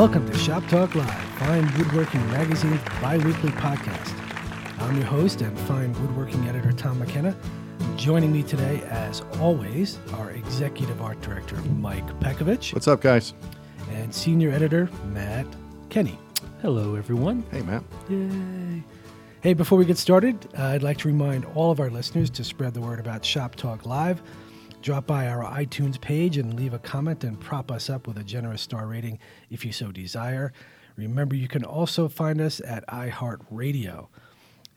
Welcome to Shop Talk Live, Fine Woodworking Magazine's bi-weekly podcast. I'm your host and Fine Woodworking Editor Tom McKenna. Joining me today, as always, our Executive Art Director Mike Pekovich What's up, guys? and Senior Editor Matt Kenny. Hello, everyone. Hey, Matt. Yay. Hey, before we get started, uh, I'd like to remind all of our listeners to spread the word about Shop Talk Live. Drop by our iTunes page and leave a comment and prop us up with a generous star rating if you so desire. Remember, you can also find us at iHeartRadio.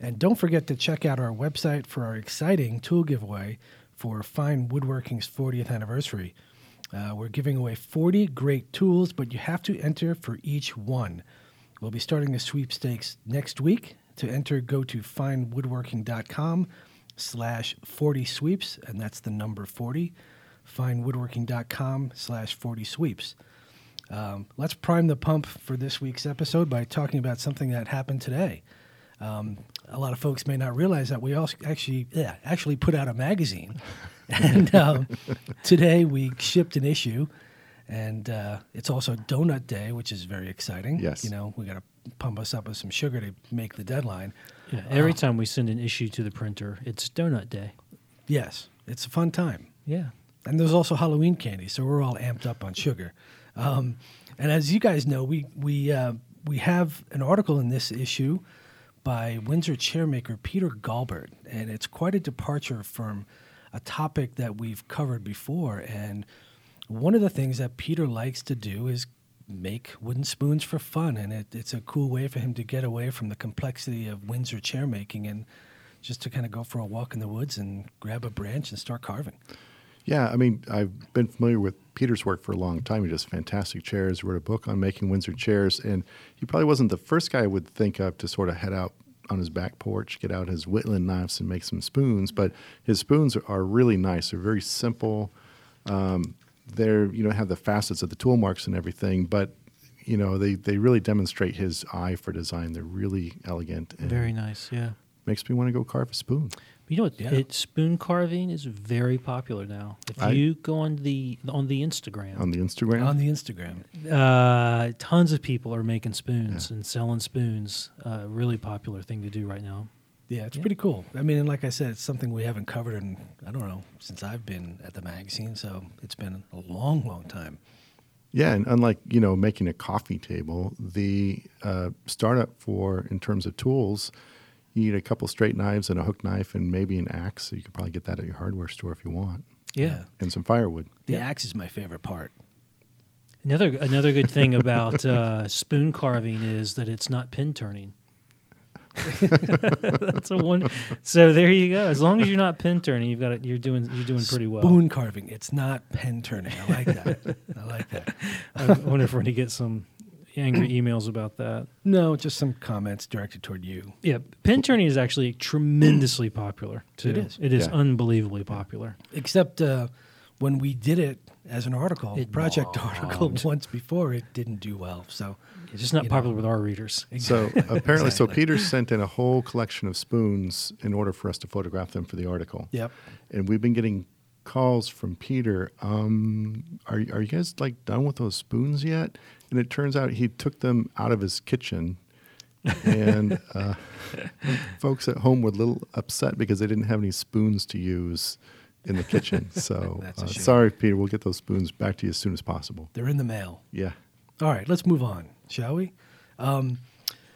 And don't forget to check out our website for our exciting tool giveaway for Fine Woodworking's 40th anniversary. Uh, we're giving away 40 great tools, but you have to enter for each one. We'll be starting the sweepstakes next week. To enter, go to finewoodworking.com slash 40 sweeps, and that's the number 40, finewoodworking.com slash 40 sweeps. Um, let's prime the pump for this week's episode by talking about something that happened today. Um, a lot of folks may not realize that we also actually yeah, actually put out a magazine, and um, today we shipped an issue, and uh, it's also Donut Day, which is very exciting. Yes. you know we got to pump us up with some sugar to make the deadline. Yeah, every time we send an issue to the printer, it's Donut Day. Yes, it's a fun time. Yeah. And there's also Halloween candy, so we're all amped up on sugar. Um, and as you guys know, we we uh, we have an article in this issue by Windsor chairmaker Peter Galbert, and it's quite a departure from a topic that we've covered before. And one of the things that Peter likes to do is make wooden spoons for fun, and it, it's a cool way for him to get away from the complexity of Windsor chair making and just to kind of go for a walk in the woods and grab a branch and start carving. Yeah, I mean, I've been familiar with Peter's work for a long time. He does fantastic chairs, wrote a book on making Windsor chairs, and he probably wasn't the first guy I would think of to sort of head out on his back porch, get out his whittling knives and make some spoons. But his spoons are, really nice. They're very simple. Um, they're, you know, have the facets of the tool marks and everything, but, you know, they, they really demonstrate his eye for design. They're really elegant and Very nice. Yeah. makes me want to go carve a spoon. You know what? Yeah. It, spoon carving is very popular now. If I- you go on the on the Instagram, On the Instagram? On the Instagram. uh, tons of people are making spoons and selling spoons. Uh, really popular thing to do right now. Yeah, it's Yeah. pretty cool. I mean, and like I said, it's something we haven't covered in, I don't know, since I've been at the magazine. So it's been a long, long time. Yeah, and unlike you know making a coffee table, the uh, startup for in terms of tools, you need a couple straight knives and a hook knife and maybe an axe. So you could probably get that at your hardware store if you want, Yeah. and some firewood. The Yeah. axe is my favorite part. Another another good thing about uh, spoon carving is that it's not pen turning. That's a one. So there you go. As long as you're not pen turning, you've got it. You're doing you're doing pretty well. Spoon carving. It's not pen turning. I like that. I like that. I wonder if we're going to get some angry emails about that. No, just some comments directed toward you. Yeah, pen turning is actually tremendously popular. Too. It is. It is Yeah. unbelievably popular. Except uh, when we did it as an article, It project bombed. article once before, it didn't do well. So It's just not You know. popular with our readers. So apparently, so Peter sent in a whole collection of spoons in order for us to photograph them for the article. Yep. And we've been getting calls from Peter. Um, are are you guys like done with those spoons yet? And it turns out he took them out of his kitchen, and uh, folks at home were a little upset because they didn't have any spoons to use in the kitchen. So uh, sorry, Peter. We'll get those spoons back to you as soon as possible. They're in the mail. Yeah. All right, let's move on, shall we? Um,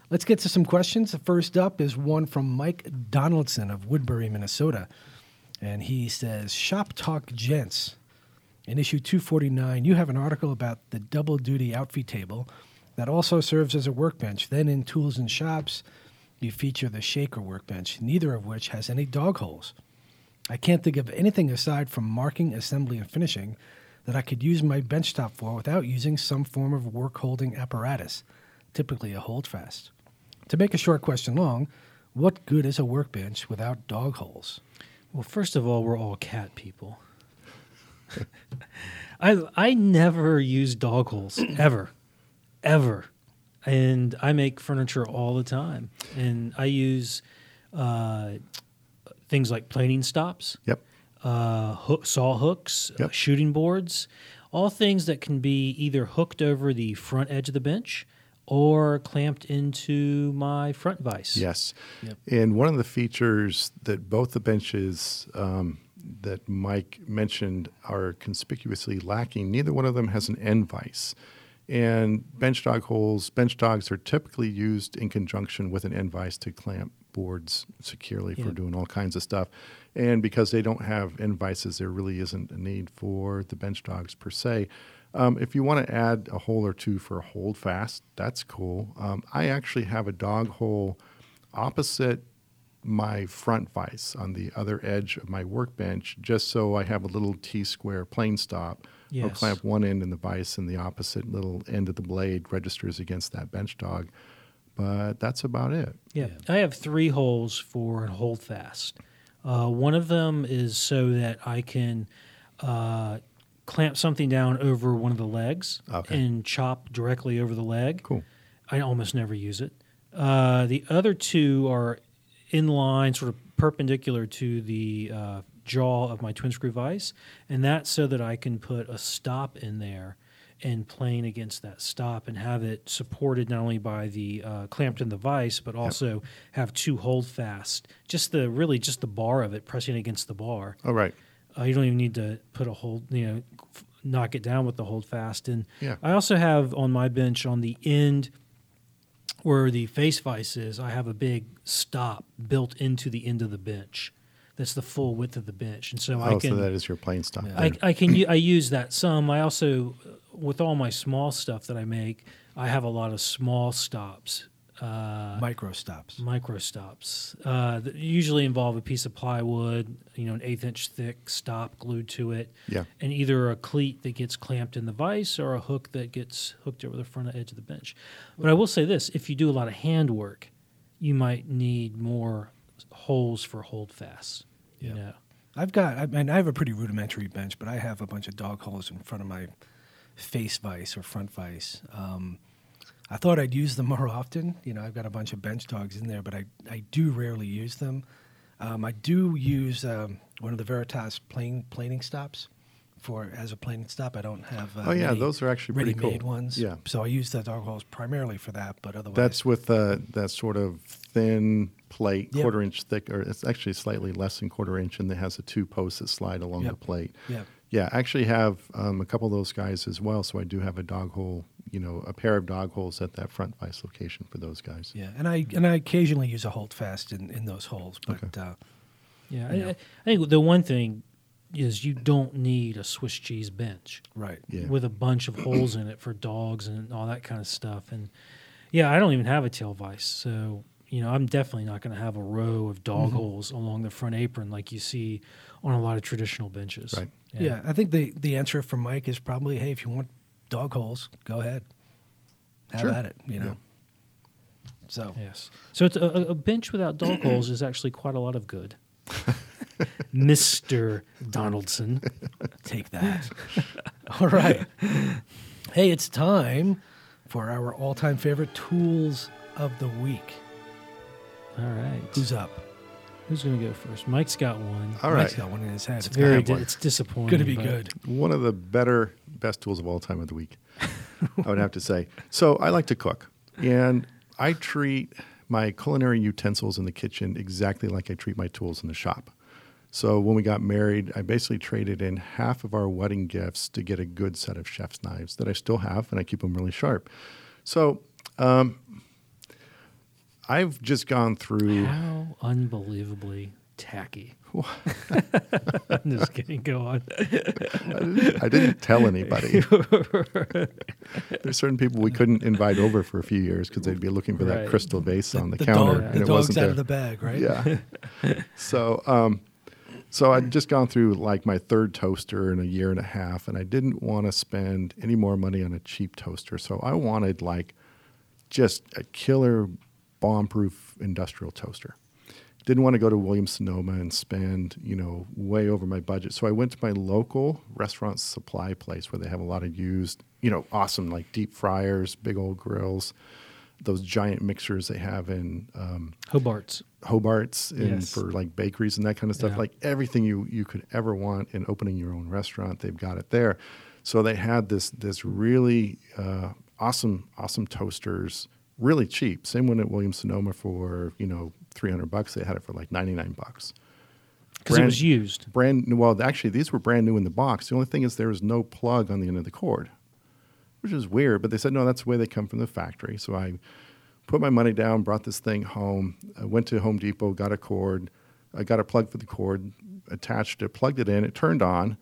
let's get to some questions. The first up is one from Mike Donaldson of Woodbury, Minnesota. And he says, Shop Talk Gents. In issue 249, you have an article about the double duty outfeed table that also serves as a workbench. Then in Tools and Shops, you feature the Shaker workbench, neither of which has any dog holes. I can't think of anything aside from marking, assembly, and finishing that I could use my benchtop for without using some form of work holding apparatus, typically a holdfast. To make a short question long, what good is a workbench without dog holes? Well, first of all, we're all cat people. I I never use dog holes ever, ever, and I make furniture all the time, and I use uh, things like planing stops, Yep. uh, hook, saw hooks, uh, shooting boards, all things that can be either hooked over the front edge of the bench or clamped into my front vise. Yes. Yep. And one of the features that both the benches um, that Mike mentioned are conspicuously lacking, neither one of them has an end vise. And bench dog holes, bench dogs are typically used in conjunction with an end vise to clamp boards securely for doing all kinds of stuff. And because they don't have end vices, there really isn't a need for the bench dogs per se. Um, if you want to add a hole or two for a hold fast, that's cool. Um, I actually have a dog hole opposite my front vise on the other edge of my workbench, just so I have a little T square plane stop. Yes. I'll clamp one end in the vise, and the opposite little end of the blade registers against that bench dog. But that's about it. Yeah. I have three holes for a hold fast. Uh, one of them is so that I can uh, clamp something down over one of the legs Okay. and chop directly over the leg. Cool. I almost never use it. Uh, the other two are in line, sort of perpendicular to the uh, jaw of my twin screw vise, and that's so that I can put a stop in there and playing against that stop and have it supported not only by the uh, clamped in the vise, but also have two hold fast. Just the really just the bar of it pressing against the bar. All right. Uh, you don't even need to put a hold, you know, f- knock it down with the hold fast. And Yeah. I also have on my bench on the end where the face vise is, I have a big stop built into the end of the bench. That's the full width of the bench, and so I Oh, can so that is your plane stop. I, there. I can u- I use that some. I also, uh, with all my small stuff that I make, I have a lot of small stops, uh, Micro stops. micro stops. Uh, that usually involve a piece of plywood, you know, an eighth inch thick stop glued to it, yeah. and either a cleat that gets clamped in the vise or a hook that gets hooked over the front edge of the bench. But I will say this: if you do a lot of handwork, you might need more holes for hold fast. You Yeah. know. I've got, I mean, I have a pretty rudimentary bench, but I have a bunch of dog holes in front of my face vise or front vise. Um, I thought I'd use them more often. You know, I've got a bunch of bench dogs in there, but I, I do rarely use them. Um, I do use um, one of the Veritas plane planing stops for as a planing stop. I don't have. Uh, Oh, yeah, many those are actually pretty ready-made cool. ones. Yeah. So I use the dog holes primarily for that, but otherwise, That's with uh, that sort of thin plate, Yep. quarter inch thick, or it's actually slightly less than quarter inch, and it has the two posts that slide along Yep. the plate. yeah. Yeah, I actually have um, a couple of those guys as well. So I do have a dog hole, you know, a pair of dog holes at that front vise location for those guys. Yeah, and I and I occasionally use a hold fast in, in those holes, but Okay. uh, Yeah, I. I think the one thing is you don't need a Swiss cheese bench right. Yeah. with a bunch of holes in it for dogs and all that kind of stuff. And yeah, I don't even have a tail vise, so you know I'm definitely not going to have a row of dog Mm-hmm. holes along the front apron like you see on a lot of traditional benches. Right. Yeah. I think the the answer from Mike is probably, hey, if you want dog holes, go ahead, have Sure. at it. You know. Yeah. So Yes. So it's a, a a bench without dog holes is actually quite a lot of good. Mister Donaldson. take that. All right. Hey, it's time for our all-time favorite tools of the week. All right. Who's up? Who's going to go first? Mike's got one. All Mike's right. got one in his head. It's It's very have di- it's disappointing. going to be but- good. One of the better, best tools of all time of the week, I would have to say. So I like to cook, and I treat my culinary utensils in the kitchen exactly like I treat my tools in the shop. So when we got married, I basically traded in half of our wedding gifts to get a good set of chef's knives that I still have, and I keep them really sharp. So um, I've just gone through. How unbelievably tacky. I'm just kidding. Go on. I didn't tell anybody. There's certain people we couldn't invite over for a few years because they'd be looking for that crystal vase on the, the counter, dog, and the it wasn't out there. of the bag, right? Yeah. so, um, so I'd just gone through like my third toaster in a year and a half, and I didn't want to spend any more money on a cheap toaster. So I wanted like just a killer bomb-proof industrial toaster. Didn't want to go to Williams Sonoma and spend, you know, way over my budget. So I went to my local restaurant supply place where they have a lot of used, you know, awesome like deep fryers, big old grills, those giant mixers they have in um, Hobart's. Hobart's and Yes. for like bakeries and that kind of stuff. Yeah. Like everything you you could ever want in opening your own restaurant, they've got it there. So they had this this really uh, awesome awesome toasters, really cheap. Same one at Williams Sonoma for you know three hundred bucks. They had it for like ninety nine bucks. because it was used. Brand new. Well, actually, these were brand new in the box. The only thing is there was no plug on the end of the cord, which is weird. But they said no, that's the way they come from the factory. So I put my money down, brought this thing home. I went to Home Depot, got a cord. I got a plug for the cord, attached it, plugged it in. It turned on,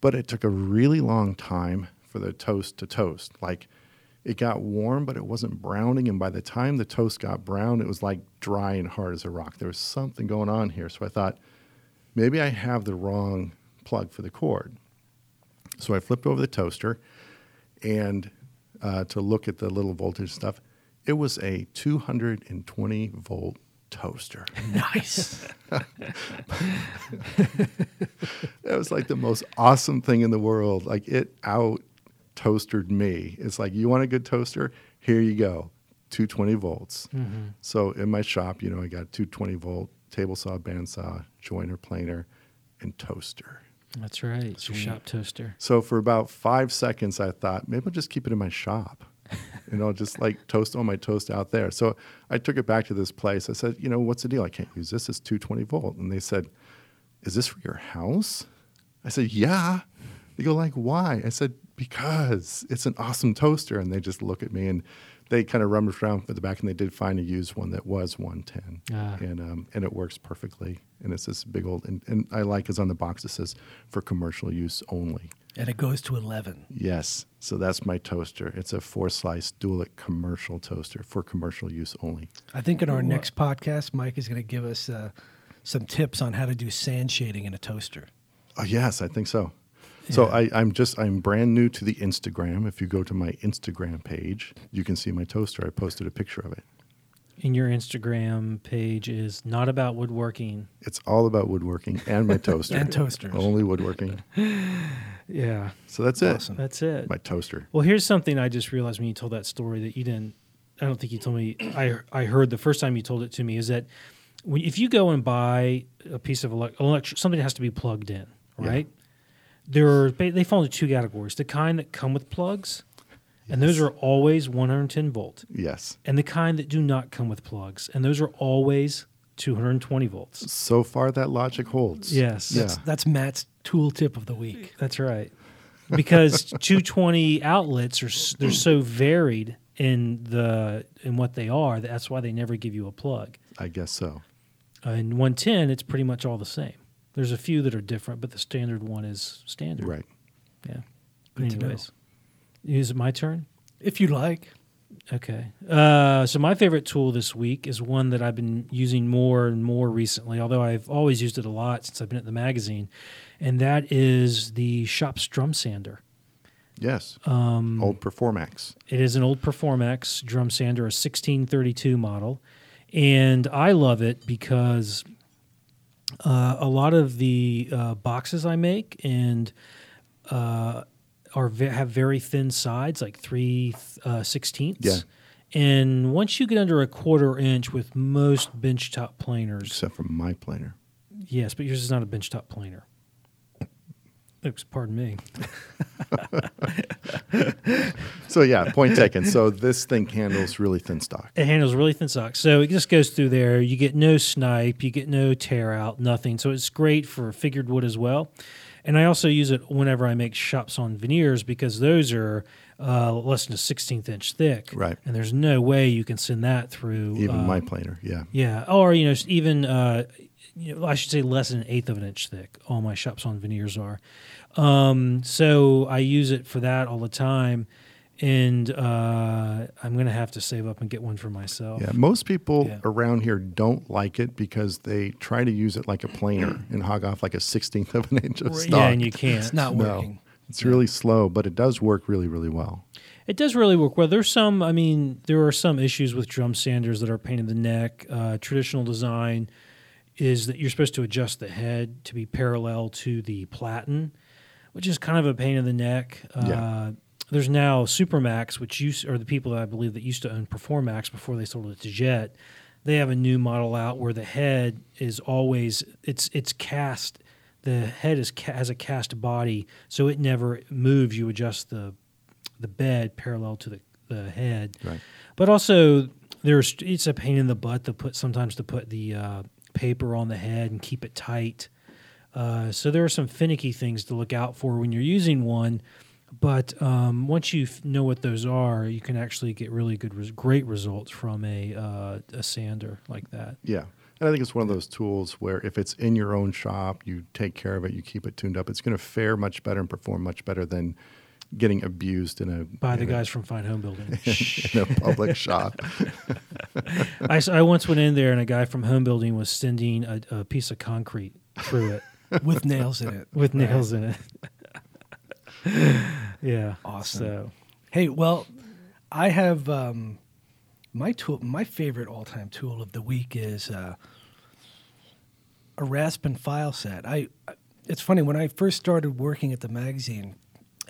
but it took a really long time for the toast to toast. Like it got warm, but it wasn't browning. And by the time the toast got brown, it was like dry and hard as a rock. There was something going on here. So I thought, maybe I have the wrong plug for the cord. So I flipped over the toaster and uh, to look at the little voltage stuff, it was a 220 volt toaster. Nice. that was like the most awesome thing in the world. Like it out toastered me. It's like, you want a good toaster? Here you go, 220 volts. So in my shop, you know, I got 220 volt table saw, bandsaw, jointer, planer, and toaster. That's right. It's your shop toaster. So for about five seconds, I thought maybe I'll just keep it in my shop. and I'll just like toast all my toast out there. So I took it back to this place. I said, you know, what's the deal? I can't use this. It's 220 volt. And they said, is this for your house? I said, yeah. They go like, why? I said, because it's an awesome toaster. And they just look at me and they kind of rummaged around for the back and they did find a used one that was 110. Ah. And, um, and it works perfectly. And it's this big old, and, and I like is on the box it says for commercial use only. and it goes to 11. Yes. So that's my toaster. It's a four slice Dualit commercial toaster for commercial use only. I think in our next podcast, Mike is going to give us uh, some tips on how to do sand shading in a toaster. Oh, yes, I think so. So Yeah. I, I'm just I'm brand new to the Instagram. If you go to my Instagram page, you can see my toaster. I posted a picture of it. And your Instagram page is not about woodworking. It's all about woodworking and my toaster. And toasters. Only woodworking. Yeah, So that's it. Awesome. that's it. My toaster. Well, here's something I just realized when you told that story that you didn't. I don't think you told me. I I heard the first time you told it to me is that when, if you go and buy a piece of elect, elect something has to be plugged in, Yeah. Right? There are they they fall into two categories: the kind that come with plugs, and those are always 110 volt, Yes. and the kind that do not come with plugs, and those are always 220 volts. So far that logic holds. Yes. Yeah. That's, that's Matt's tool tip of the week. That's right. Because 220 outlets are they're so varied in the in what they are. That's why they never give you a plug. I guess so. Uh, in 110, it's pretty much all the same. There's a few that are different, but the standard one is standard. Right. Yeah. Good to know. Anyways, is it my turn? If you like. Okay. Uh, so my favorite tool this week is one that I've been using more and more recently, although I've always used it a lot since I've been at the magazine, and that is the Shop's drum sander. Yes. Um, Old Performax. It is an old Performax drum sander, a 1632 model. And I love it because uh, a lot of the uh, boxes I make and uh, are ve- have very thin sides, like three uh, sixteenths. Yeah. And once you get under a quarter inch with most benchtop planers, Except for my planer. yes, but yours is not a benchtop planer. Oops, pardon me. So yeah, point taken. So this thing handles really thin stock. It handles really thin stock. So it just goes through there. You get no snipe, you get no tear out, nothing. So it's great for figured wood as well. And I also use it whenever I make shop sawn veneers because those are uh, less than a 16th inch thick. Right. And there's no way you can send that through. Even uh, my planer. Yeah. Yeah. Or, you know, even, uh, you know, I should say less than an eighth of an inch thick. All my shop sawn veneers are. Um, so I use it for that all the time. And uh, I'm going to have to save up and get one for myself. Yeah, most people Yeah. around here don't like it because they try to use it like a planer and hog off like a sixteenth of an inch of Right, stock. Yeah, and you can't. It's not No, working. it's really slow, but it does work really, really well. It does really work well. There's some, I mean, there are some issues with drum sanders that are a pain in the neck. Uh, traditional design is that you're supposed to adjust the head to be parallel to the platen, which is kind of a pain in the neck. Uh, There's now Supermax, which used, or the people that I believe that used to own Performax before they sold it to Jet. They have a new model out where the head is always it's it's cast the head is ca- has a cast body, so it never moves. You adjust the the bed parallel to the, the head, Right. but also there's it's a pain in the butt to put sometimes to put the uh, paper on the head and keep it tight. Uh, so there are some finicky things to look out for when you're using one. But um, once you f- know what those are, you can actually get really good, res- great results from a uh, a sander like that. Yeah. And I think it's one of those tools where if it's in your own shop, you take care of it, you keep it tuned up, it's going to fare much better and perform much better than getting abused in a By the in a- guys from Fine Homebuilding. in a public shop. I, I once went in there and a guy from Home Building was sending a, a piece of concrete through it with nails in it. with Right. nails in it. yeah. Awesome. So Hey, well, I have um, my tool. My favorite all-time tool of the week is uh, a rasp and file set. I. It's funny when I first started working at the magazine,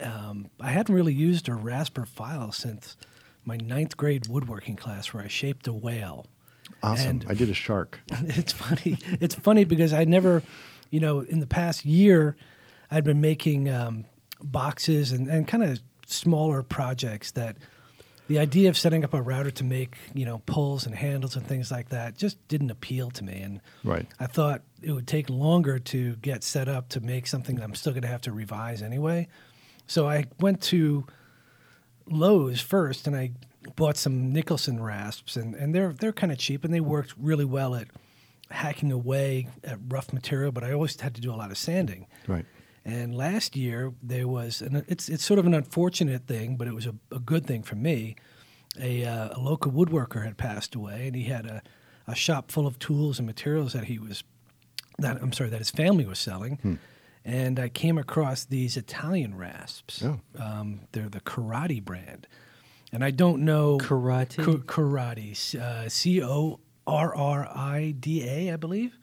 um, I hadn't really used a Rasper file since my ninth grade woodworking class, where I shaped a whale. Awesome. And- I did a shark. it's funny. It's funny because I never, you know, in the past year, I'd been making um, boxes and, and kind of smaller projects that the idea of setting up a router to make, you know, pulls and handles and things like that just didn't appeal to me. And Right. I thought it would take longer to get set up to make something that I'm still going to have to revise anyway. So I went to Lowe's first and I bought some Nicholson rasps and, and they're they're kind of cheap and they worked really well at hacking away at rough material, but I always had to do a lot of sanding. Right. And last year there was, and it's it's sort of an unfortunate thing, but it was a, a good thing for me. A, uh, a local woodworker had passed away, and he had a, a shop full of tools and materials that he was that I'm sorry that his family was selling. And I came across these Italian rasps. Oh. Um, they're the Karate brand, and I don't know Karate? Ka- karate, uh, C O R R I D A, I believe.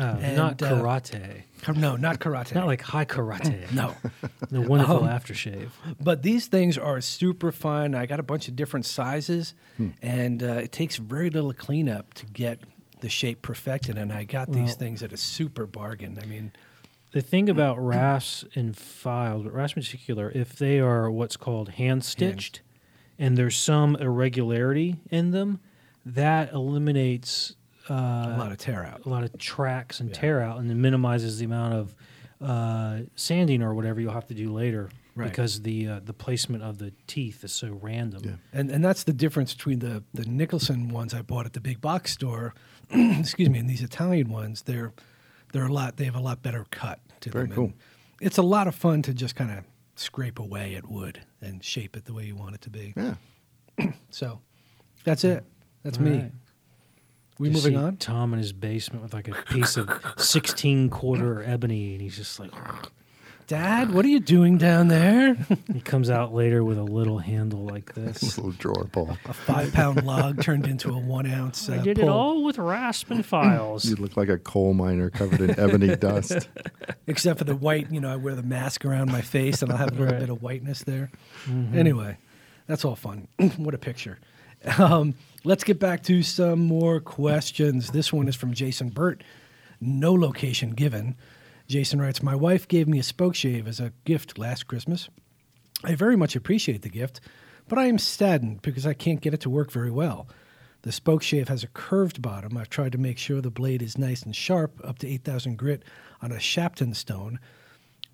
uh, And, not uh, karate. Ka- No, not karate. not like high karate. no. The wonderful Um, aftershave. But these things are super fun. I got a bunch of different sizes, Hmm. and uh, it takes very little cleanup to get the shape perfected. And I got these Well- things at a super bargain. I mean, The thing about rasps and files, but rasps in particular, if they are what's called hand stitched, and there's some irregularity in them, that eliminates uh, a lot of tear out. a lot of tracks and Yeah. tear out, and it minimizes the amount of uh, sanding or whatever you'll have to do later Right. because the uh, the placement of the teeth is so random. Yeah. And and that's the difference between the the Nicholson ones I bought at the big box store, excuse me, and these Italian ones. They're they're a lot. They have a lot better cut to Very them. cool. It's a lot of fun to just kind of scrape away at wood and shape it the way you want it to be. Yeah. So that's it. That's All me. right. We Just moving see on? Tom in his basement with like a piece of 16 quarter ebony, and he's just like, Dad, what are you doing down there? he comes out later with a little handle like This this. little drawer pull. a five pound log turned into a one ounce. Uh, I did it all with rasp and files. You look like a coal miner covered in ebony dust. except for the white. You know, I wear the mask around my face, and I'll have a little Right. bit of whiteness there. Mm-hmm. Anyway, that's all fun. what a picture. Um, let's get back to some more questions. This one is from Jason Burt. No location given. Jason writes, My wife gave me a spoke shave as a gift last Christmas. I very much appreciate the gift, but I am saddened because I can't get it to work very well. The spoke shave has a curved bottom. I've tried to make sure the blade is nice and sharp, up to 8,000 grit on a Shapton stone,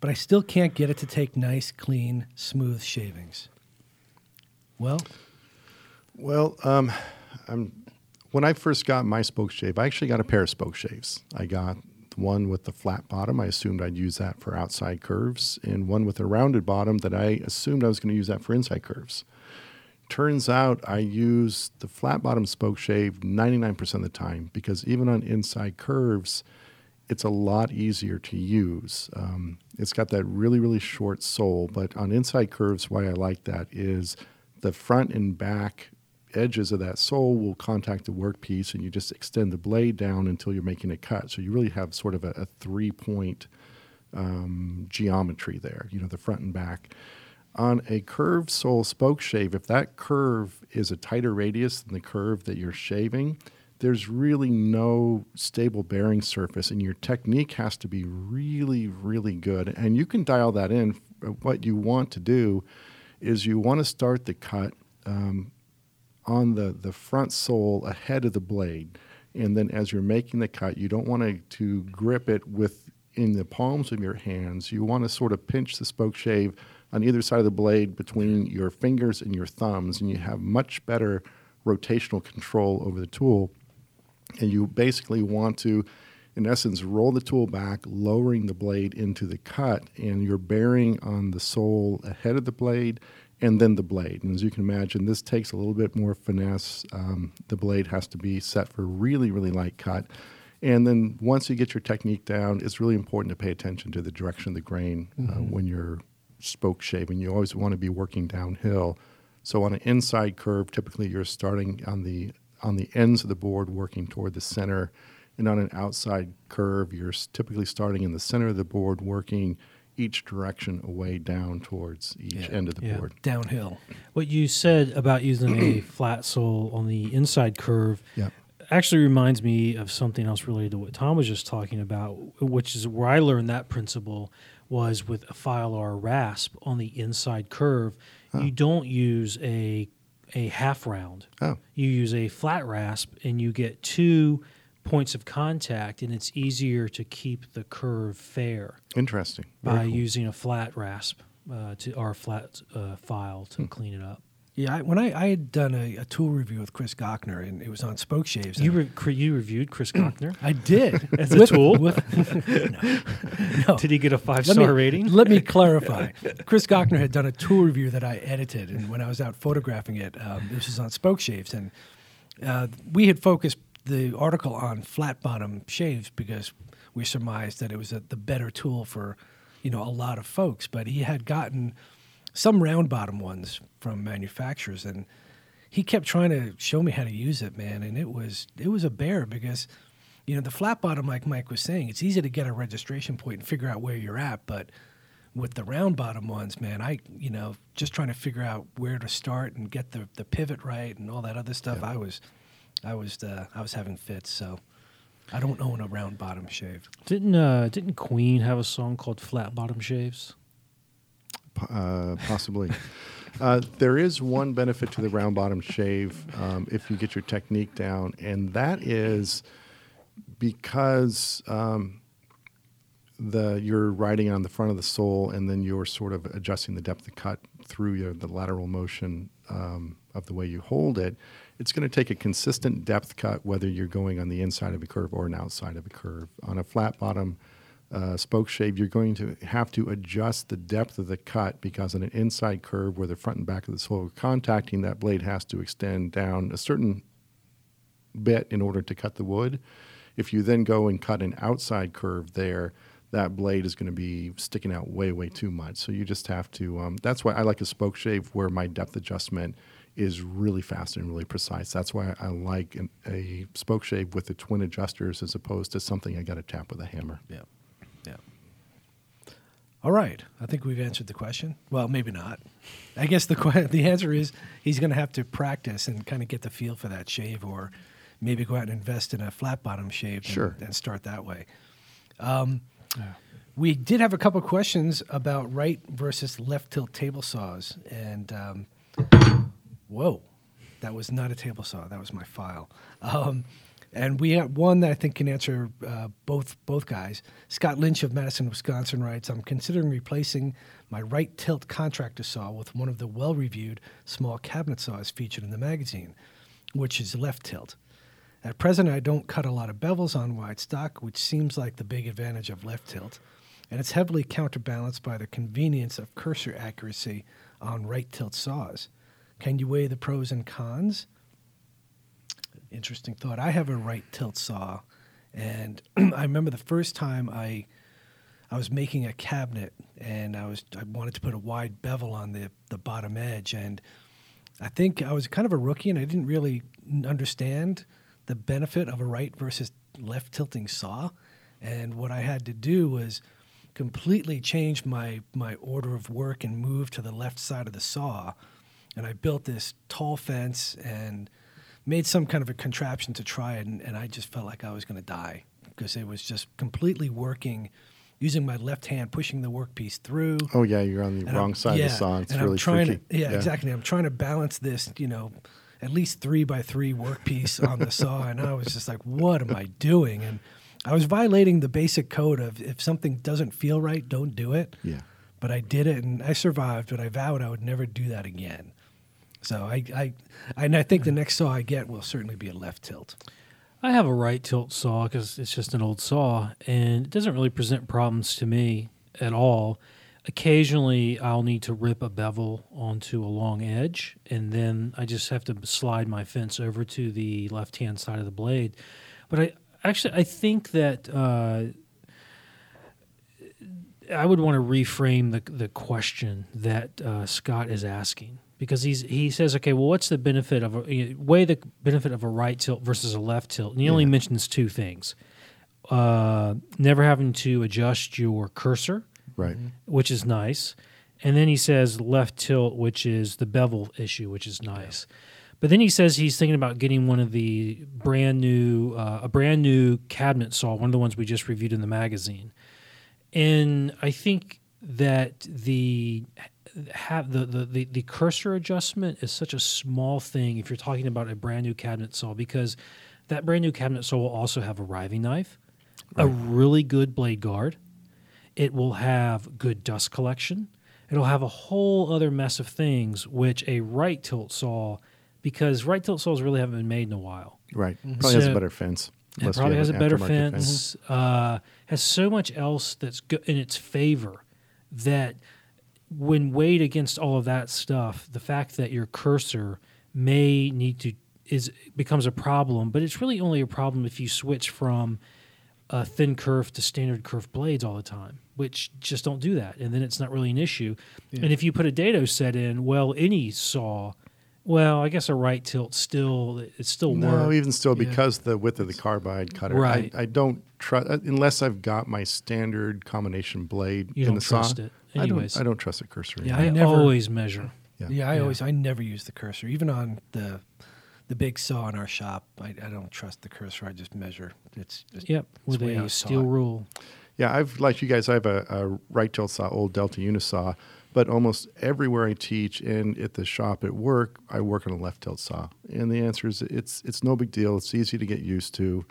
but I still can't get it to take nice, clean, smooth shavings. Well, Well, um, when I first got my spoke shave, I actually got a pair of spoke shaves. I got one with the flat bottom. I assumed I'd use that for outside curves, and one with a rounded bottom that I assumed I was going to use that for inside curves. Turns out I use the flat bottom spoke shave 99% of the time because even on inside curves, it's a lot easier to use. Um, it's got that really, really short sole, but on inside curves, why I like that is the front and back edges of that sole will contact the workpiece and you just extend the blade down until you're making a cut. So you really have sort of a, a three point um, geometry there, you know, the front and back. On a curved sole spoke shave, if that curve is a tighter radius than the curve that you're shaving, there's really no stable bearing surface, and your technique has to be really, really good. And you can dial that in. What you want to do is you want to start the cut um, on the, the front sole ahead of the blade. And then as you're making the cut, you don't want to, to grip it with in the palms of your hands. You want to sort of pinch the spoke shave on either side of the blade between your fingers and your thumbs, and you have much better rotational control over the tool. And you basically want to, in essence, roll the tool back, lowering the blade into the cut, and you're bearing on the sole ahead of the blade and then the blade. And as you can imagine, this takes a little bit more finesse. Um, the blade has to be set for really, really light cut. And then once you get your technique down, it's really important to pay attention to the direction of the grain uh, mm-hmm. uh, when you're spoke shaving. You always want to be working downhill. So on an inside curve, typically you're starting on the on the ends of the board, working toward the center, and on an outside curve, you're typically starting in the center of the board, working each direction away down towards each yeah. end of the yeah. board. Downhill. What you said about using a flat sole on the inside curve yep. actually reminds me of something else related to what Tom was just talking about, which is where I learned that principle was with a Filar rasp on the inside curve. Huh. You don't use a a half round. Oh. You use a flat rasp and you get two points of contact, and it's easier to keep the curve fair. Interesting. Very by cool. using a flat rasp uh, to or a flat uh, file to hmm. clean it up. Yeah, I, when I, I had done a, a, tool review with Chris Gochnour, and it was on spoke shaves. You re- you reviewed Chris Gochnour? I did as a with, tool. With, no, no. Did he get a five star rating? Let me clarify. Chris Gochnour had done a tool review that I edited, and when I was out photographing it, um, this was on spoke shaves, and uh, we had focused the article on flat bottom shaves because we surmised that it was a, the better tool for you know a lot of folks. But he had gotten some round bottom ones from manufacturers, and he kept trying to show me how to use it, man. And it was it was a bear because you know the flat bottom, like Mike was saying, it's easy to get a registration point and figure out where you're at, but with the round bottom ones, man, I you know just trying to figure out where to start and get the the pivot right and all that other stuff. Yeah. I was I was uh, I was having fits, so I don't own a round bottom shave. Didn't uh, didn't Queen have a song called Flat Bottom Shaves? Uh, possibly. uh, there is one benefit to the round bottom shave um, if you get your technique down, and that is because um, the you're riding on the front of the sole, and then you're sort of adjusting the depth of cut through your, the lateral motion um, of the way you hold it it's going to take a consistent depth cut whether you're going on the inside of a curve or an outside of a curve. On a flat bottom uh, spoke shave, you're going to have to adjust the depth of the cut because on an inside curve where the front and back of the sole are contacting, that blade has to extend down a certain bit in order to cut the wood. If you then go and cut an outside curve there, that blade is going to be sticking out way, way too much. So you just have to. Um, that's why I like a spoke shave where my depth adjustment is really fast and really precise. That's why I like an, a spoke shave with the twin adjusters as opposed to something I got to tap with a hammer. Yeah, yeah. All right, I think we've answered the question. Well, maybe not. I guess the the answer is he's going to have to practice and kind of get the feel for that shave, or maybe go out and invest in a flat bottom shave sure. and, and start that way. Um, yeah. We did have a couple questions about right versus left tilt table saws, and um, whoa, that was not a table saw. That was my file. Um, and we have one that I think can answer uh, both both guys. Scott Lynch of Madison, Wisconsin writes, "I'm considering replacing my right tilt contractor saw with one of the well-reviewed small cabinet saws featured in the magazine, which is left tilt. At present, I don't cut a lot of bevels on wide stock, which seems like the big advantage of left tilt, and it's heavily counterbalanced by the convenience of cursor accuracy on right tilt saws." Can you weigh the pros and cons? Interesting thought. I have a right tilt saw, and I remember the first time I I was making a cabinet, and I was I wanted to put a wide bevel on the the bottom edge, and I think I was kind of a rookie, and I didn't really understand the benefit of a right versus left tilting saw. And what I had to do was completely change my my order of work and move to the left side of the saw and I built this tall fence and made some kind of a contraption to try it, and, and I just felt like I was going to die because it was just completely working using my left hand, pushing the workpiece through. Oh yeah, you're on the And wrong I'm- side yeah, of the saw. It's and really I'm trying tricky. To, yeah, exactly. I'm trying to balance this, you know, at least three by three workpiece on the saw, and I was just like, "What am I doing?" And I was violating the basic code of if something doesn't feel right, don't do it. Yeah. But I did it, and I survived. But I vowed I would never do that again. So I, I, and I think the next saw I get will certainly be a left tilt. I have a right tilt saw because it's just an old saw, and it doesn't really present problems to me at all. Occasionally, I'll need to rip a bevel onto a long edge, and then I just have to slide my fence over to the left hand side of the blade. But I actually I think that uh, I would want to reframe the the question that uh, Scott is asking because he's he says, okay, well, what's the benefit of a you know, weigh the benefit of a right tilt versus a left tilt? And he only mentions two things: uh, never having to adjust your cursor, Right. which is nice, and then he says left tilt, which is the bevel issue, which is nice. But then he says he's thinking about getting one of the brand new, uh, a brand new cabinet saw, one of the ones we just reviewed in the magazine. And I think that the have the, the, the, the cursor adjustment is such a small thing if you're talking about a brand new cabinet saw because that brand new cabinet saw will also have a riving knife, a really good blade guard. It will have good dust collection. It'll have a whole other mess of things, which a right tilt saw, because right tilt saws really haven't been made in a while. Right. Probably has a better fence. It probably has a better aftermarket fence. Uh, has so much else that's go- in its favor that when weighed against all of that stuff, the fact that your cursor may need to is becomes a problem. But it's really only a problem if you switch from a thin kerf to standard kerf blades all the time, which just don't do that, and then it's not really an issue. And if you put a dado set in, well, any saw. Well, I guess a right tilt still it still No, even still, Yeah. because the width of the carbide cutter, Right. I, I don't trust uh, unless I've got my standard combination blade You in the saw. trust it. I don't. I don't trust a cursor. Yeah, I, I never- always measure. Yeah. Yeah, I Yeah. always, I never use the cursor, even on the the big saw in our shop. I, I don't trust the cursor. I just measure. It's just, Yep, with the way I a was steel taught. rule. Yeah, I've like you guys. I have a, a right tilt saw, old Delta Unisaw, but almost everywhere I teach and at the shop at work, I work on a left tilt saw. And the answer is it's it's no big deal. It's easy to get used to.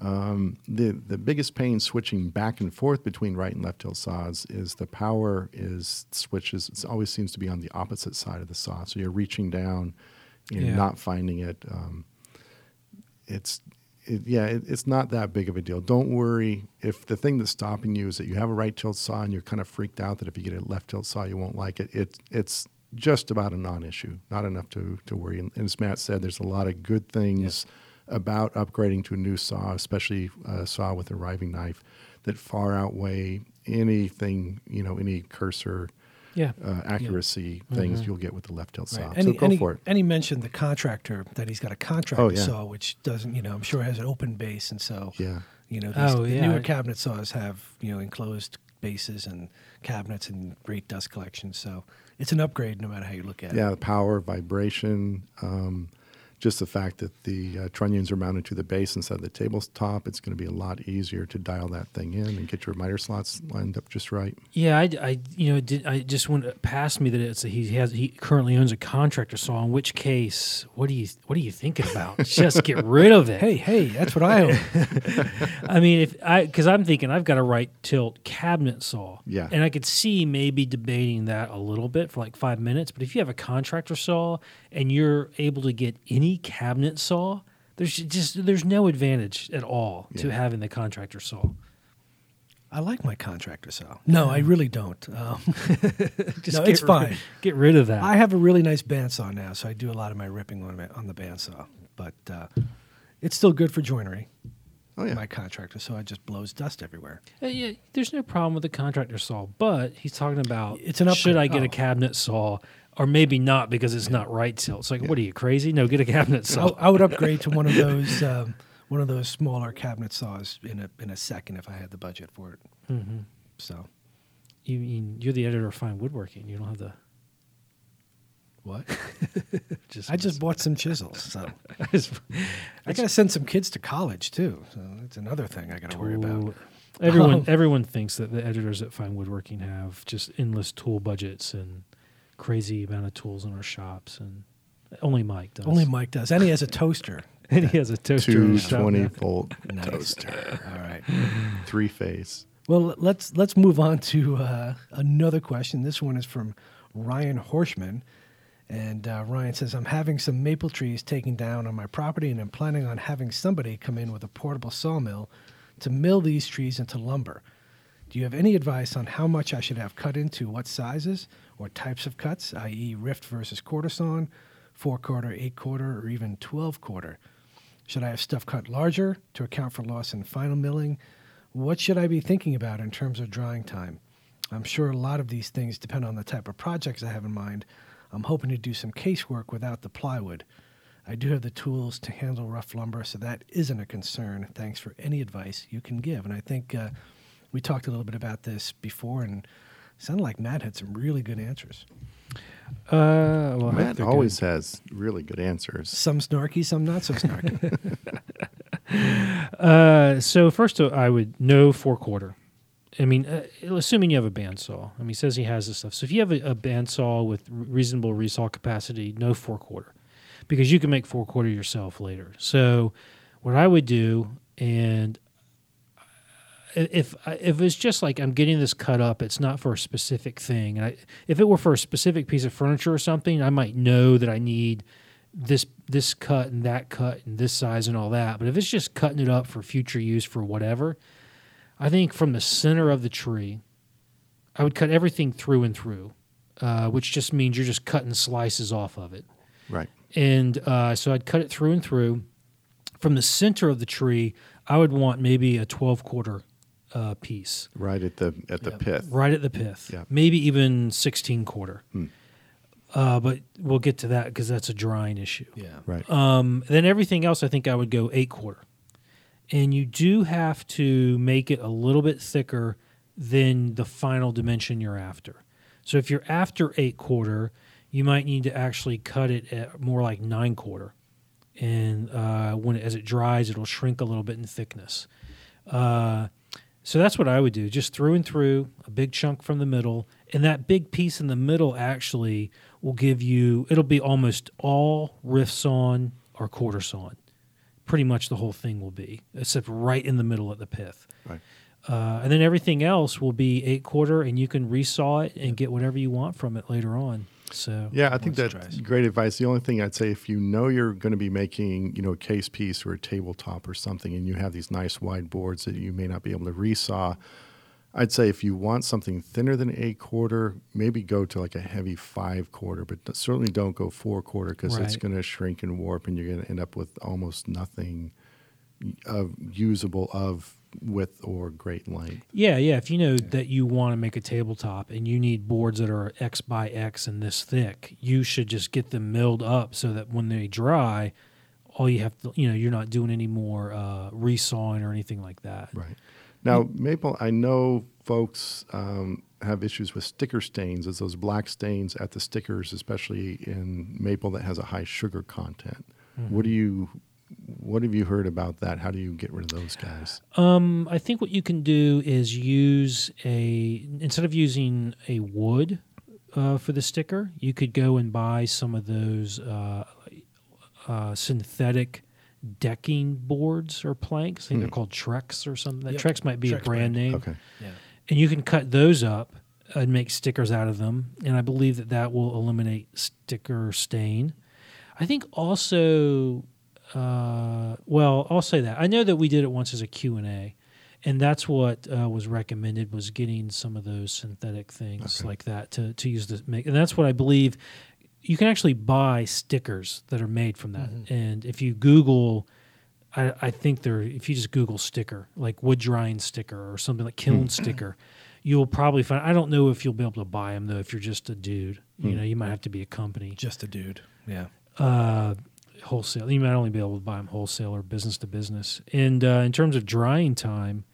Um, the the biggest pain switching back and forth between right and left tilt saws is the power is switches. It always seems to be on the opposite side of the saw. So you're reaching down, you're Yeah. not finding it. Um, it's it, yeah, it, it's not that big of a deal. Don't worry if the thing that's stopping you is that you have a right tilt saw and you're kind of freaked out that if you get a left tilt saw you won't like it. It it's just about a non-issue, not enough to to worry. And, and as Matt said, there's a lot of good things about upgrading to a new saw, especially a saw with a riving knife, that far outweigh anything you know any cursor Yeah. uh, accuracy things you'll get with the left tilt saw. Right. So And, he, go and, he, for it. and he mentioned the contractor that he's got a contractor Oh, yeah. saw, which doesn't, you know, I'm sure has an open base, and so Yeah. you know, these, Oh, the yeah. newer cabinet saws have you know enclosed bases and cabinets and great dust collection. So it's an upgrade no matter how you look at it. Yeah, it. the power, vibration, um, just the fact that the uh, trunnions are mounted to the base instead of the tabletop. It's going to be a lot easier to dial that thing in and get your miter slots lined up just right. Yeah, I, I you know, did, I just went past me that it's a, he has he currently owns a contractor saw. In which case, what do you what are you thinking about? Just get rid of it. Hey, hey, that's what I own. I mean, if I because I'm thinking I've got a right tilt cabinet saw. Yeah. and I could see maybe debating that a little bit for like five minutes. But if you have a contractor saw and you're able to get any cabinet saw, there's just there's no advantage at all to having the contractor saw. I like my contractor saw. No, I really don't. Um, Just No, get it's rid- fine. Get rid of that. I have a really nice bandsaw now, so I do a lot of my ripping on, my, on the bandsaw. But uh, it's still good for joinery. Oh yeah, My contractor saw it just blows dust everywhere. Uh, yeah, there's no problem with the contractor saw, but he's talking about It's an should I get Oh. a cabinet saw or maybe not because it's not right tilt. It's like, what are you crazy? No, get a cabinet saw. I would upgrade to one of those um, one of those smaller cabinet saws in a in a second if I had the budget for it. hmm So You mean you're the editor of Fine Woodworking? You don't have the What? Just I just bought some chisels, so I got to send some kids to college too. So that's another thing I got to worry about. Everyone, Oh. everyone thinks that the editors at Fine Woodworking have just endless tool budgets and crazy amount of tools in our shops, and only Mike does. Only Mike does, and he has a toaster. and he has a toaster. in Two his shop twenty volt Nice. toaster, All right. three phase. Well, let's let's move on to uh, another question. This one is from Ryan Horschman, and uh, Ryan says, "I'm having some maple trees taken down on my property, and I'm planning on having somebody come in with a portable sawmill to mill these trees into lumber. Do you have any advice on how much I should have cut into, what sizes or types of cuts, i.e., rift versus quarter sawn, four quarter, eight quarter, or even twelve quarter? Should I have stuff cut larger to account for loss in final milling?" What should I be thinking about in terms of drying time? I'm sure a lot of these things depend on the type of projects I have in mind. I'm hoping to do some casework without the plywood. I do have the tools to handle rough lumber, so that isn't a concern. Thanks for any advice you can give. And I think uh, we talked a little bit about this before, and it sounded like Matt had some really good answers. Uh, well, Matt think always has really good answers. Some snarky, some not so snarky. Uh, so first, uh, I would know four quarter. I mean, uh, assuming you have a bandsaw. I mean, he says he has this stuff. So if you have a, a bandsaw with reasonable resaw capacity, no four quarter, because you can make four quarter yourself later. So what I would do, and if if it's just like I'm getting this cut up, it's not for a specific thing. And I, if it were for a specific piece of furniture or something, I might know that I need this this cut and that cut and this size and all that. But if it's just cutting it up for future use for whatever, I think from the center of the tree, I would cut everything through and through, uh, which just means you're just cutting slices off of it. Right. And uh, so I'd cut it through and through. From the center of the tree, I would want maybe a 12 quarter uh, piece Right at the at the Yep. pith. right at the pith, Yeah. maybe even 16 quarter. Hmm. Uh, but we'll get to that because that's a drying issue. yeah. Right. Um, then everything else, I think I would go eight quarter. And you do have to make it a little bit thicker than the final dimension you're after. So if you're after eight quarter, you might need to actually cut it at more like nine quarter. And uh, when it, as it dries, it'll shrink a little bit in thickness. Uh, so that's what I would do, just through and through, a big chunk from the middle, and that big piece in the middle actually will give you. It'll be almost all rift sawn or quarter sawn. Pretty much the whole thing will be, except right in the middle at the pith. Right. Uh, and then everything else will be eight quarter, and you can resaw it and get whatever you want from it later on. So Yeah, I think that's dries. great advice. The only thing I'd say, if you know you're going to be making, you know, a case piece or a tabletop or something, and you have these nice wide boards that you may not be able to resaw, I'd say if you want something thinner than eight quarter, maybe go to like a heavy five quarter, but certainly don't go four quarter because it's going to shrink and warp, and you're going to end up with almost nothing of usable of width or great length. Yeah, yeah. If you know that you want to make a tabletop and you need boards that are X by X and this thick, you should just get them milled up so that when they dry, all you have to, you know, you're not doing any more uh, resawing or anything like that. Right. Now, maple, I know folks um, have issues with sticker stains, as those black stains at the stickers, especially in maple that has a high sugar content. What do you, what have you heard about that? How do you get rid of those guys? Um, I think what you can do is use a instead of using a wood uh, for the sticker, you could go and buy some of those uh, uh, synthetic decking boards or planks. I think they're called Trex or something. That Yep. Trex might be Trex a brand brand. name. Okay. Yeah. and you can cut those up and make stickers out of them and i believe that that will eliminate sticker stain i think also uh, well i'll say that i know that we did it once as a q&a and that's what uh, was recommended was getting some of those synthetic things Okay. like that to, to use to make and that's what i believe you can actually buy stickers that are made from that and if you google I, I think they're if you just Google sticker like wood drying sticker or something like kiln sticker, you'll probably find. I don't know if you'll be able to buy them though. If you're just a dude, you know, you might have to be a company, Just a dude. Yeah. uh, wholesale. You might only be able to buy them wholesale or business to business. And uh, in terms of drying time,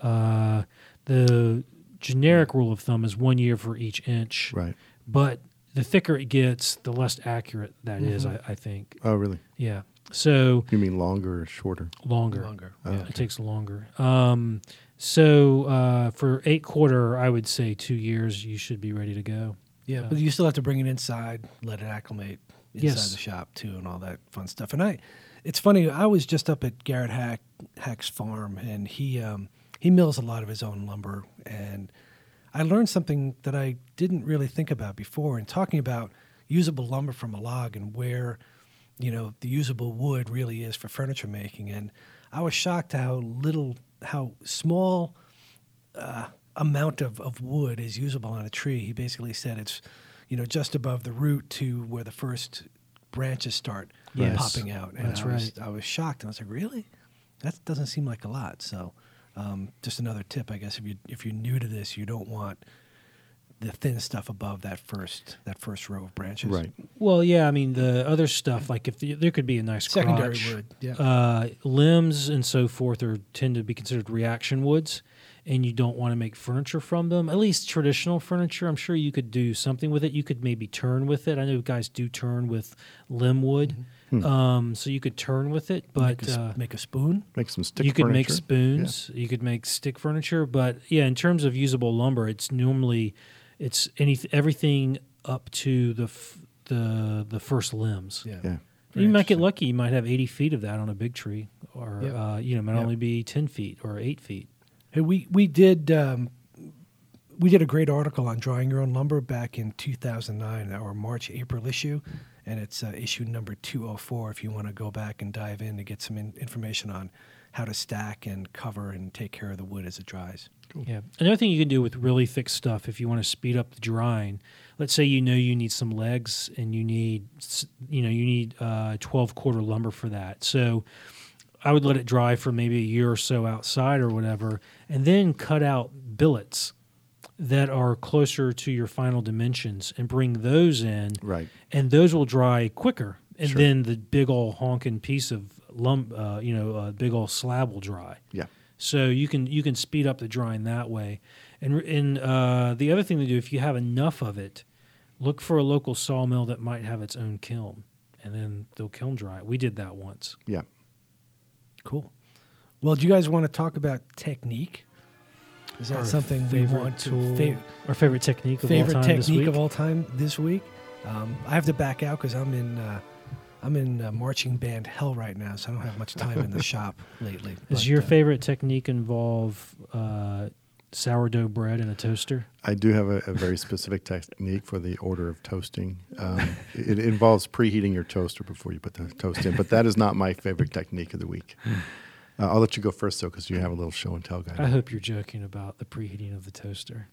uh, the generic rule of thumb is one year for each inch. Right. But the thicker it gets, the less accurate that is. I, I think. Oh, really? Yeah. So You mean longer or shorter? longer. Longer. Oh, yeah. It takes longer. Um, so uh, for eight quarter, I would say two years. You should be ready to go. Yeah, but you still have to bring it inside, let it acclimate inside Yes. the shop too, and all that fun stuff. And I, it's funny. I was just up at Garrett Hack Hack's farm, and he um, he mills a lot of his own lumber, and I learned something that I didn't really think about before. In talking about usable lumber from a log and where, you know, the usable wood really is for furniture making, and I was shocked how little, how small uh, amount of, of wood is usable on a tree. He basically said it's, you know, just above the root to where the first branches start Yes, popping out. And that's I was, right. I was shocked. And I was like, really? That doesn't seem like a lot. So, um, just another tip, I guess, if you if you're new to this, you don't want the thin stuff above that first that first row of branches. Right. Well, yeah. I mean, the other stuff like if the, there could be a nice Secondary crotch, wood. Yeah. uh, limbs and so forth are tend to be considered reaction woods, and you don't want to make furniture from them. At least traditional furniture, I'm sure you could do something with it. You could maybe turn with it. I know guys do turn with limb wood, um, so you could turn with it. But make, a, s- uh, make a spoon. Make some stick furniture. you could make furniture. spoons. You could make stick furniture. But yeah, in terms of usable lumber, it's normally it's any everything up to the f- the the first limbs. Yeah. Yeah. You might get lucky. You might have 80 feet of that on a big tree, or Yep. uh, you know, it might Yep. only be 10 feet or eight feet. Hey, we we did um, we did a great article on drawing your own lumber back in 2009, our March April issue, and it's uh, issue number 204. If you want to go back and dive in to get some in- information on how to stack and cover and take care of the wood as it dries. Yeah. Another thing you can do with really thick stuff, if you want to speed up the drying, let's say you know you need some legs and you need, you know, you need uh, 12 quarter lumber for that. So I would let it dry for maybe a year or so outside or whatever, and then cut out billets that are closer to your final dimensions and bring those in, Right. and those will dry quicker. And Sure. then the big old honking piece of lump, uh, you know, uh, big old slab will dry. Yeah. So you can you can speed up the drying that way. And and uh, the other thing to do if you have enough of it, look for a local sawmill that might have its own kiln, and then they'll kiln dry it. We did that once. Yeah. Cool. Well, do you guys want to talk about technique? Is that Our something we want to tool, our favorite technique of favorite all time this technique week. of all time this week? Um, I have to back out because I'm in uh, I'm in uh, marching band hell right now, so I don't have much time in the shop lately. Does your uh, favorite technique involve uh, sourdough bread in a toaster? I do have a, a very specific technique for the order of toasting. Um, it involves preheating your toaster before you put the toast in, but that is not my favorite technique of the week. Uh, I'll let you go first, though, because you have a little show and tell guide. I hope you're joking about the preheating of the toaster.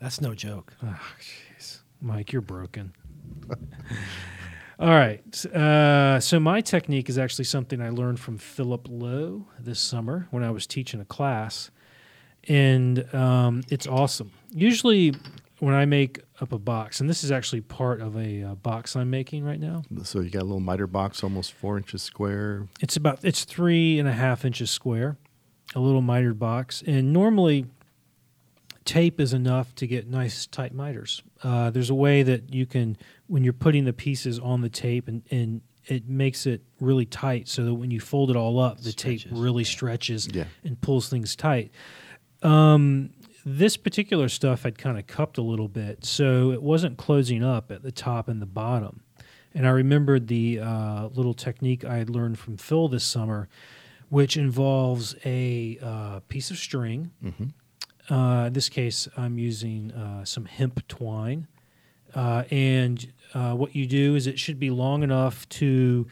That's no joke. Oh, jeez. Mike, you're broken. All right. Uh, so, my technique is actually something I learned from Philip Lowe this summer when I was teaching a class. And um, it's awesome. Usually, when I make up a box, and this is actually part of a uh, box I'm making right now, So you got a little miter box, almost four inches square. it's about it's three and a half inches square, a little mitered box, and normally tape is enough to get nice tight miters. Uh, there's a way that you can when you're putting the pieces on the tape and, and it makes it really tight so that when you fold it all up, the tape really yeah. stretches Yeah. and pulls things tight. Um, this particular stuff had kind of cupped a little bit, so it wasn't closing up at the top and the bottom. And I remembered the uh, little technique I had learned from Phil this summer, which involves a uh, piece of string. Mm-hmm. Uh, in this case, I'm using uh, some hemp twine. Uh, and uh, what you do is it should be long enough to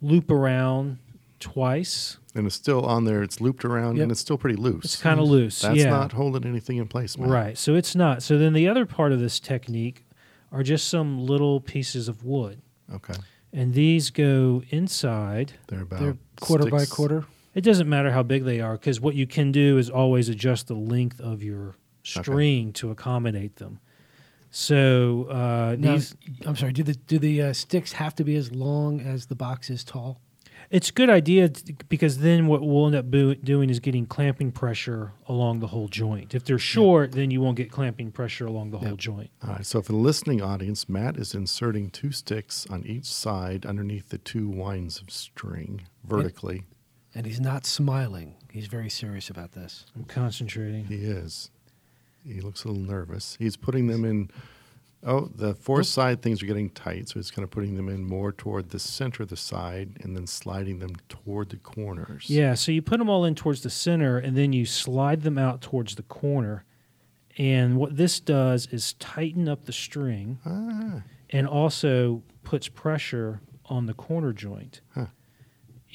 loop around twice. And it's still on there. It's looped around, Yep. and it's still pretty loose. It's kind of loose. That's yeah. not holding anything in place, man. Right. So it's not. So then the other part of this technique are just some little pieces of wood. Okay. And these go inside. They're about They're quarter by quarter. It doesn't matter how big they are because what you can do is always adjust the length of your string to accommodate them. So uh, Now, these, I'm sorry. Do the do the uh, sticks have to be as long as the box is tall? It's a good idea t- because then what we'll end up bo- doing is getting clamping pressure along the whole joint. If they're short, then you won't get clamping pressure along the whole joint. All right, so for the listening audience, Matt is inserting two sticks on each side underneath the two winds of string vertically. And he's not smiling. He's very serious about this. I'm concentrating. He is. He looks a little nervous. He's putting them in. Oh, the four side things are getting tight, so it's kind of putting them in more toward the center of the side and then sliding them toward the corners. Yeah, so you put them all in towards the center and then you slide them out towards the corner. And what this does is tighten up the string Ah, and also puts pressure on the corner joint. Huh.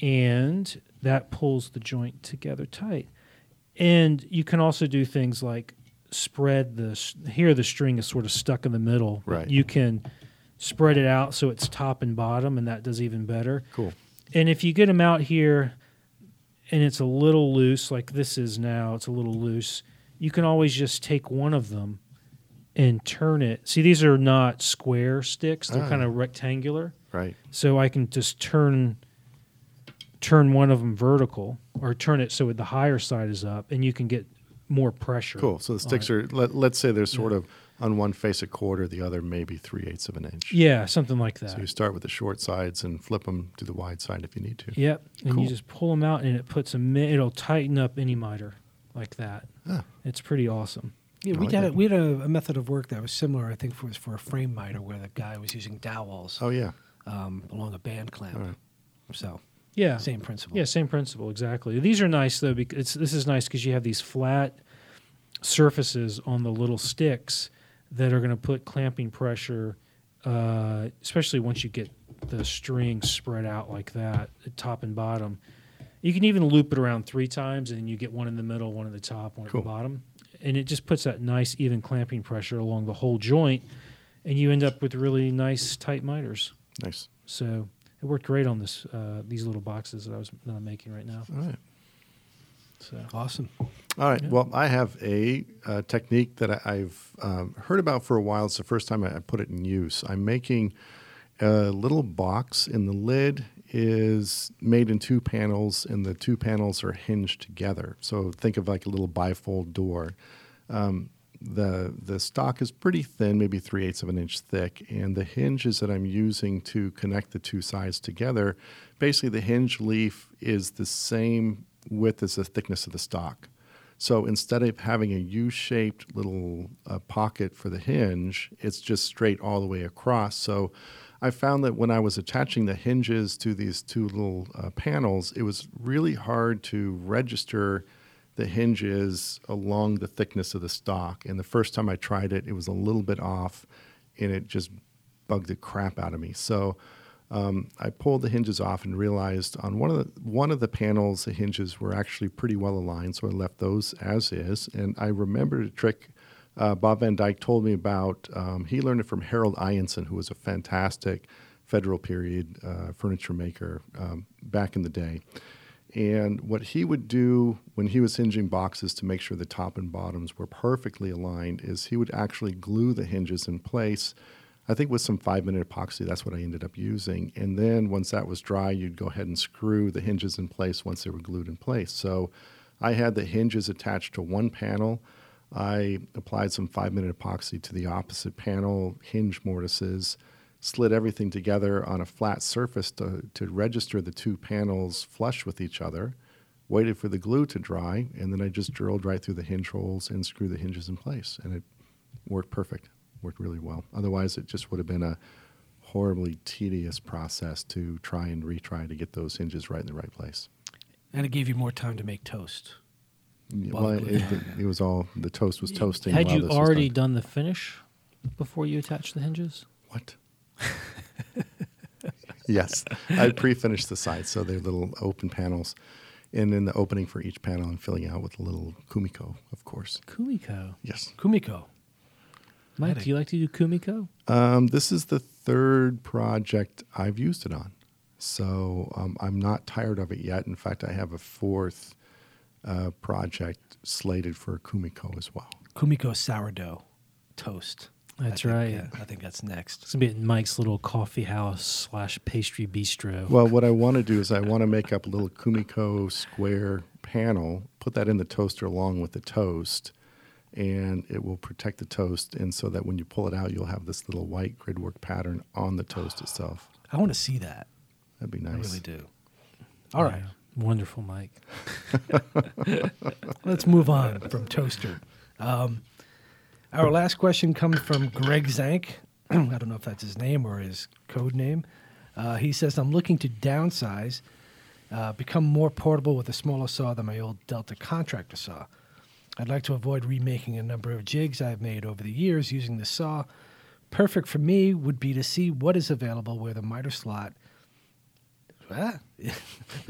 And that pulls the joint together tight. And you can also do things like spread the here the string is sort of stuck in the middle. Right. You can spread it out so it's top and bottom and that does even better. cool. And if you get them out here and it's a little loose, like this is now, it's a little loose, you can always just take one of them and turn it. See, these are not square sticks, they're Ah. kind of rectangular. Right. So I can just turn turn one of them vertical or turn it so the higher side is up and you can get more pressure. Cool. So the sticks are, let, let's say they're sort of on one face a quarter, the other maybe three eighths of an inch. Yeah, something like that. So you start with the short sides and flip them to the wide side if you need to. Yep. And Cool. you just pull them out and it puts a mi- it'll tighten up any miter like that. Ah. It's pretty awesome. Yeah, we like had a, we had a, a method of work that was similar. I think was for a frame miter where the guy was using dowels Oh, yeah. um, along a band clamp. All right. So Yeah. same principle. Yeah, same principle exactly. These are nice though because it's, this is nice because you have these flat surfaces on the little sticks that are going to put clamping pressure, uh, especially once you get the string spread out like that, at top and bottom. You can even loop it around three times, and you get one in the middle, one at the top, one Cool. at the bottom, and it just puts that nice even clamping pressure along the whole joint, and you end up with really nice tight miters. Nice. So it worked great on this uh, these little boxes that I was that I'm making right now. All right. So Awesome. All right. Yeah. Well, I have a, uh technique that I, I've um, heard about for a while. It's the first time I, I put it in use. I'm making a little box, and the lid is made in two panels, and the two panels are hinged together. So think of like a little bifold door. Um, the the stock is pretty thin, maybe three eighths of an inch thick, and the hinges that I'm using to connect the two sides together, basically the hinge leaf is the same width as the thickness of the stock. So instead of having a U-shaped little uh, pocket for the hinge, it's just straight all the way across. So I found that when I was attaching the hinges to these two little uh, panels, it was really hard to register the hinges along the thickness of the stock. And the first time I tried it, it was a little bit off, and it just bugged the crap out of me. So um, I pulled the hinges off and realized on one of the one of the panels the hinges were actually pretty well aligned, so I left those as is. And I remembered a trick uh, Bob Van Dyke told me about. Um, he learned it from Harold Ionson, who was a fantastic federal period uh, furniture maker um, back in the day. And what he would do when he was hinging boxes to make sure the top and bottoms were perfectly aligned is he would actually glue the hinges in place. I think with some five minute epoxy, that's what I ended up using. And then once that was dry, you'd go ahead and screw the hinges in place once they were glued in place. So I had the hinges attached to one panel. I applied some five minute epoxy to the opposite panel, hinge mortises, slid everything together on a flat surface to, to register the two panels flush with each other, waited for the glue to dry, and then I just drilled right through the hinge holes and screwed the hinges in place. And it worked perfect, worked really well. Otherwise, it just would have been a horribly tedious process to try and retry to get those hinges right in the right place. And it gave you more time to make toast. Well, Well, it, it, it was all the toast was toasting. Had while you this was already done. done the finish before you attached the hinges? What? yes, I pre-finished the sides, so they're little open panels, and in the opening for each panel, I'm filling out with a little kumiko, of course. Kumiko. Yes. Kumiko. Mike, do you like to do Kumiko? Um, this is the third project I've used it on, so um, I'm not tired of it yet. In fact, I have a fourth uh, project slated for kumiko as well. Kumiko sourdough toast. I That's think, right. Yeah, I think that's next. It's gonna be at Mike's little coffee house slash pastry bistro. Well, what I want to do is I want to make up a little Kumiko square panel, put that in the toaster along with the toast, and it will protect the toast. And so that when you pull it out, you'll have this little white gridwork pattern on the toast itself. I want to see that. That'd be nice. I really do. All right, Yeah. Wonderful, Mike. let's move on from toaster. Um, our last question comes from Greg Zank. I don't know if that's his name or his code name. Uh, he says, I'm looking to downsize, uh, become more portable with a smaller saw than my old Delta contractor saw. I'd like to avoid remaking a number of jigs I've made over the years using the saw. Perfect for me would be to see what is available where the miter slot Ah,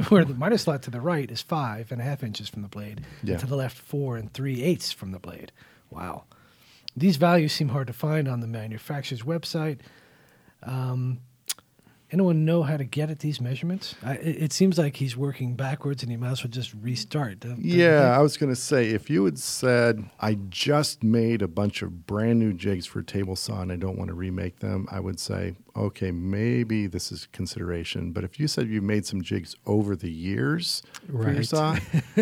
where the miter slot to the right is five and a half inches from the blade, Yeah. and to the left four and three eighths from the blade. Wow. These values seem hard to find on the manufacturer's website. Um, anyone know how to get at these measurements? I, it, it seems like he's working backwards, and he might as well just restart. don't- don't Yeah, I was going to say if you had said I just made a bunch of brand new jigs for table saw and I don't want to remake them, I would say okay, maybe this is consideration. But if you said you made some jigs over the years for your saw,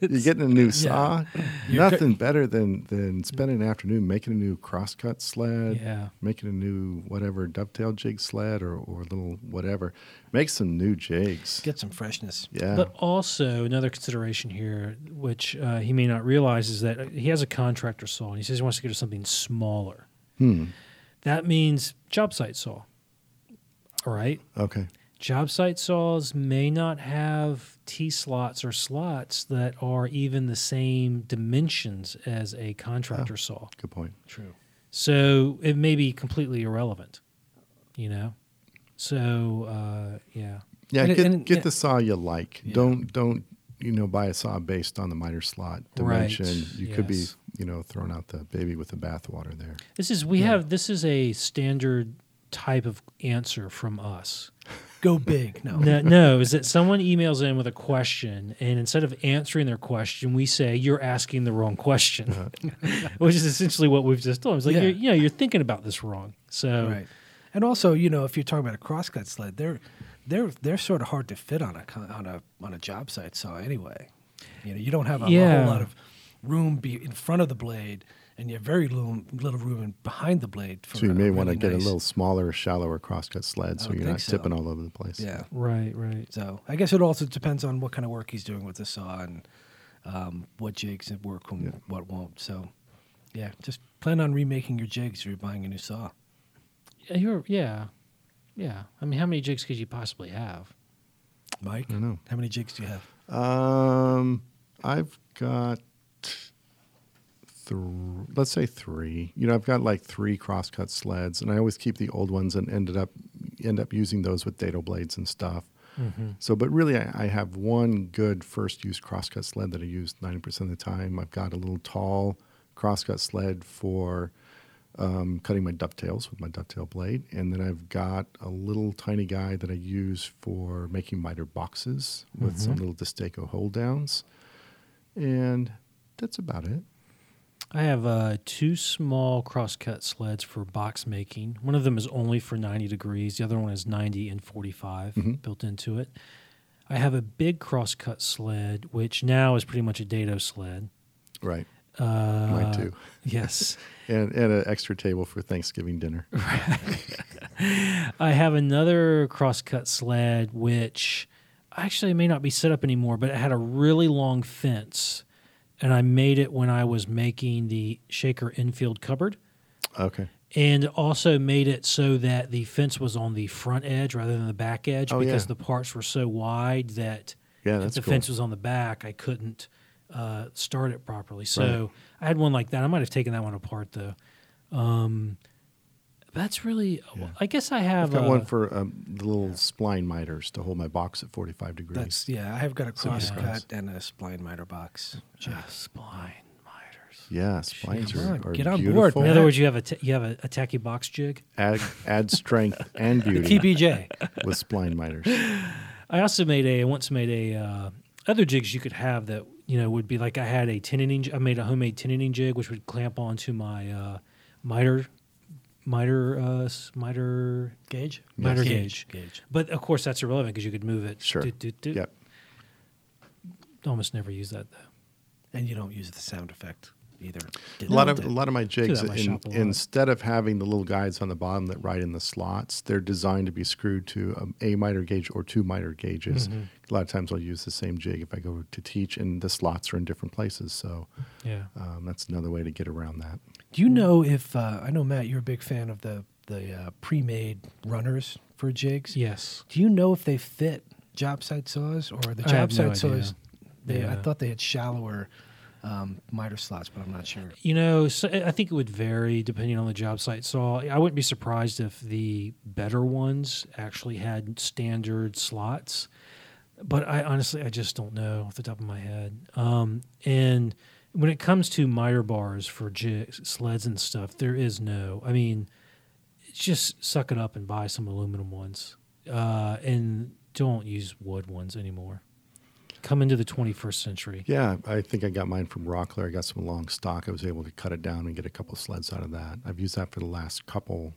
you're getting a new saw. You're Nothing better than than spending an afternoon making a new crosscut sled, Yeah. making a new whatever dovetail jig sled or or little whatever. Make some new jigs. get some freshness. yeah. But also another consideration here, which uh, he may not realize, is that he has a contractor saw, and he says he wants to go to something smaller. hmm. That means job site saw. All right. Okay. Job site saws may not have T slots or slots that are even the same dimensions as a contractor saw. Good point. True. So it may be completely irrelevant, you know? So, uh, yeah. Yeah, And get and- get yeah. the saw you like. Yeah. Don't don't you know buy a saw based on the miter slot dimension. Right, You could be you know throwing out the baby with the bathwater there. This is, we have, this is a standard type of answer from us. Go big. No. No, no, is that someone emails in with a question, and instead of answering their question, we say you're asking the wrong question, uh-huh. which is essentially what we've just told. It's like Yeah. you're, you know, you're thinking about this wrong. So Right. And also, you know, if you're talking about a crosscut sled, they're they're they're sort of hard to fit on a on a on a job site saw anyway. You know, you don't have a, a whole lot of room be in front of the blade, and you have very little little room in, behind the blade. For So you a may really want to get nice- a little smaller, shallower crosscut sled, so you're not so. tipping all over the place. Yeah. right, right. So I guess it also depends on what kind of work he's doing with the saw and um, what jigs and work and Yeah. what won't. So yeah, just plan on remaking your jigs if you're buying a new saw. Yeah, You're, yeah, yeah. I mean, how many jigs could you possibly have? Mike, I don't know. how many jigs do you have? Um, I've got, th- let's say three. You know, I've got like three crosscut sleds, and I always keep the old ones and ended up end up using those with dado blades and stuff. So, but really, I, I have one good first use crosscut sled that I use ninety percent of the time. I've got a little tall crosscut sled for um, cutting my dovetails with my dovetail blade, and then I've got a little tiny guy that I use for making miter boxes with some little Destaco hold downs, and that's about it. I have uh, two small crosscut sleds for box making. One of them is only for 90 degrees. The other one is 90 and 45 Mhm. built into it. I have a big crosscut sled, which now is pretty much a dado sled. Right, Uh, mine too, Yes. and and an extra table for Thanksgiving dinner. I have another crosscut sled, which actually may not be set up anymore, but it had a really long fence. And I made it when I was making the Shaker Enfield cupboard. Okay, and also made it so that the fence was on the front edge rather than the back edge Oh, because yeah. the parts were so wide that yeah, if the cool. fence was on the back, I couldn't uh, start it properly. So I had one like that. I might have taken that one apart though. Um, that's really, Yeah. I guess I I've got uh, one for um, the little spline miters to hold my box at 45 degrees. That's yeah. I have got a Super crosscut nice. and a spline miter box. uh, spline miters. yeah, splines Come are, on, are get on board. In other words, you have a t- you have a, a tacky box jig. add add strength and beauty TPJ. with spline miters. I also made a I once made a uh, other jigs you could have that you know would be like I had a tenon I made a homemade tenoning jig which would clamp onto my uh, miter miter uh, miter Gauge? Miter Gauge. gauge. Gauge. But of course, that's irrelevant because you could move it. Sure. Doot, doot, doot. Yep. Almost never use that though. And you don't use the sound effect either. A lot of a lot of my jigs, in my in, a instead of having the little guides on the bottom that ride in the slots, they're designed to be screwed to um, a miter gauge or two miter gauges. Mm-hmm. A lot of times I'll use the same jig if I go to teach, and the slots are in different places. So Yeah. um, that's another way to get around that. Do you know if uh, I know Matt? You're a big fan of the the uh, pre-made runners for jigs. Yes. Do you know if they fit job site saws or the I have job no site saws? idea. They, I thought they had shallower um, miter slots, but I'm not sure. You know, so I think it would vary depending on the job site So I wouldn't be surprised if the better ones actually had standard slots, but I honestly I just don't know off the top of my head. Um, and when it comes to miter bars for jigs, sleds and stuff, there is no. I mean, just suck it up and buy some aluminum ones, uh, and don't use wood ones anymore. Come into the 21st century. Yeah, I think I got mine from Rockler. I got some long stock. I was able to cut it down and get a couple sleds out of that. I've used that for the last couple,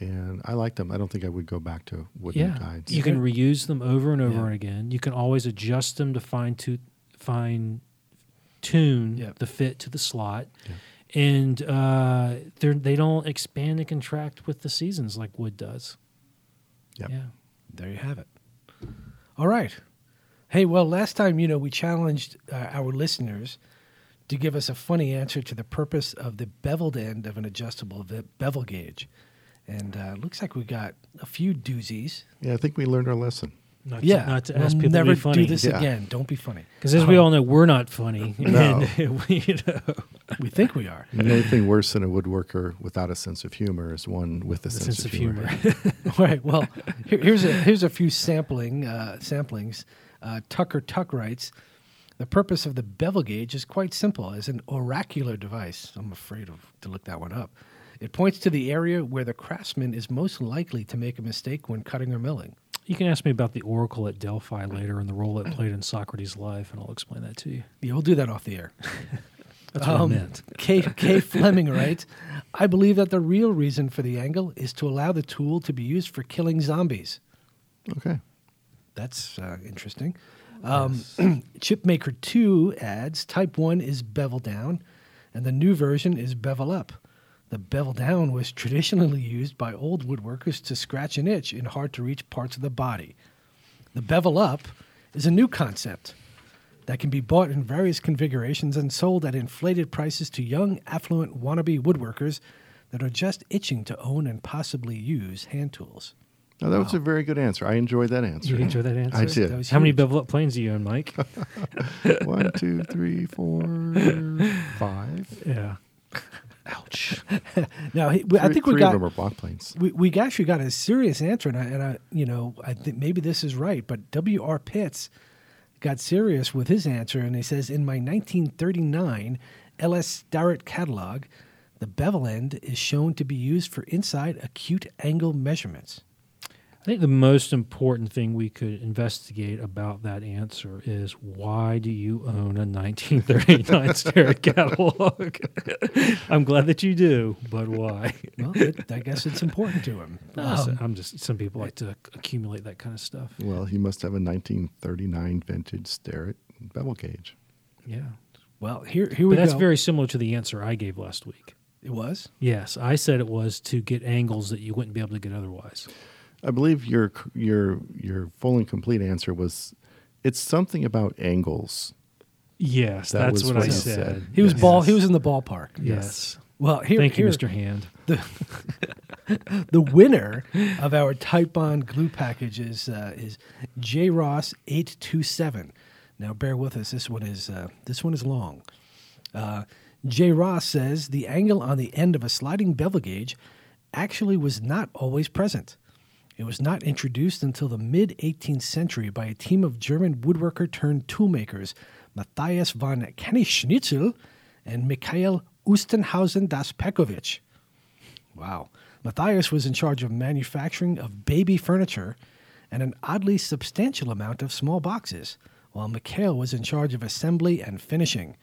and I like them. I don't think I would go back to wooden yeah, guides. you can reuse them over and over Yeah. and again. You can always adjust them to fine to fine tune Yep. the fit to the slot, and uh, they they don't expand and contract with the seasons like wood does. Yep. Yeah, There you have it. All right. Hey, well, last time, you know, we challenged uh, our listeners to give us a funny answer to the purpose of the beveled end of an adjustable vi- bevel gauge. And uh, looks like we got a few doozies. Yeah, I think we learned our lesson. not yeah. to, not to we'll ask people never to be funny do this Yeah. again. Don't be funny. because as we Uh, all know, we're not funny. No. And we, you know, We think we are. And anything worse than a woodworker without a sense of humor is one with a the sense, of humor. All right. Well, here, here's a here's a few sampling uh, samplings. Uh, Tucker Tuck writes, the purpose of the bevel gauge is quite simple. As an oracular device, I'm afraid of to look that one up. It points to the area where the craftsman is most likely to make a mistake when cutting or milling. you can ask me about the oracle at Delphi later and the role it played in Socrates' life, and I'll explain that to you. Yeah, we'll do that off the air. That's what Um, I meant. K. K. Fleming writes, I believe that the real reason for the angle is to allow the tool to be used for killing zombies. Okay. That's uh, interesting. Um, Chipmaker 2 adds Type 1 is bevel down, and the new version is bevel up. The bevel down was traditionally used by old woodworkers to scratch an itch in hard to reach parts of the body. The bevel up is a new concept that can be bought in various configurations and sold at inflated prices to young, affluent wannabe woodworkers that are just itching to own and possibly use hand tools. Now, that was a very good answer. I enjoyed that answer. You enjoyed that answer? I did. How many bevel up planes do you own, Mike? One, two, three, four, five. yeah. Ouch. Now, he, I think we three got of block planes. we, we actually got a serious answer, and I, and I, you know, I think maybe this is right, but W.R. Pitts got serious with his answer, and he says, in my 1939 L.S. Starrett catalog, the bevel end is shown to be used for inside acute angle measurements. I think the most important thing we could investigate about that answer is why do you own a 1939 Starrett catalog? I'm glad that you do, but why? Well, it, I guess it's important to him. Listen, Um, I'm just some people like to accumulate that kind of stuff. Well, he must have a 1939 vintage Starrett bevel gauge. Yeah, well, here, here we but that's go. very similar to the answer I gave last week. it was. Yes, I said it was to get angles that you wouldn't be able to get otherwise. I believe your your your full and complete answer was it's something about angles. Yes, That that's what, what I said. said. He was ball. He was in the ballpark. Yes. Well, here, Thank you, Mr. Hand. The winner of our Titebond glue package is uh, is J Ross eight two seven. Now bear with us. This one is uh, this one is long. Uh, J Ross says the angle on the end of a sliding bevel gauge actually was not always present. It was not introduced until the mid 18th century by a team of German woodworker turned toolmakers, Matthias von Kenny-Schnitzel and Mikhail Ustenhausen das Pekovic. Wow. Matthias was in charge of manufacturing of baby furniture and an oddly substantial amount of small boxes, while Mikhail was in charge of assembly and finishing.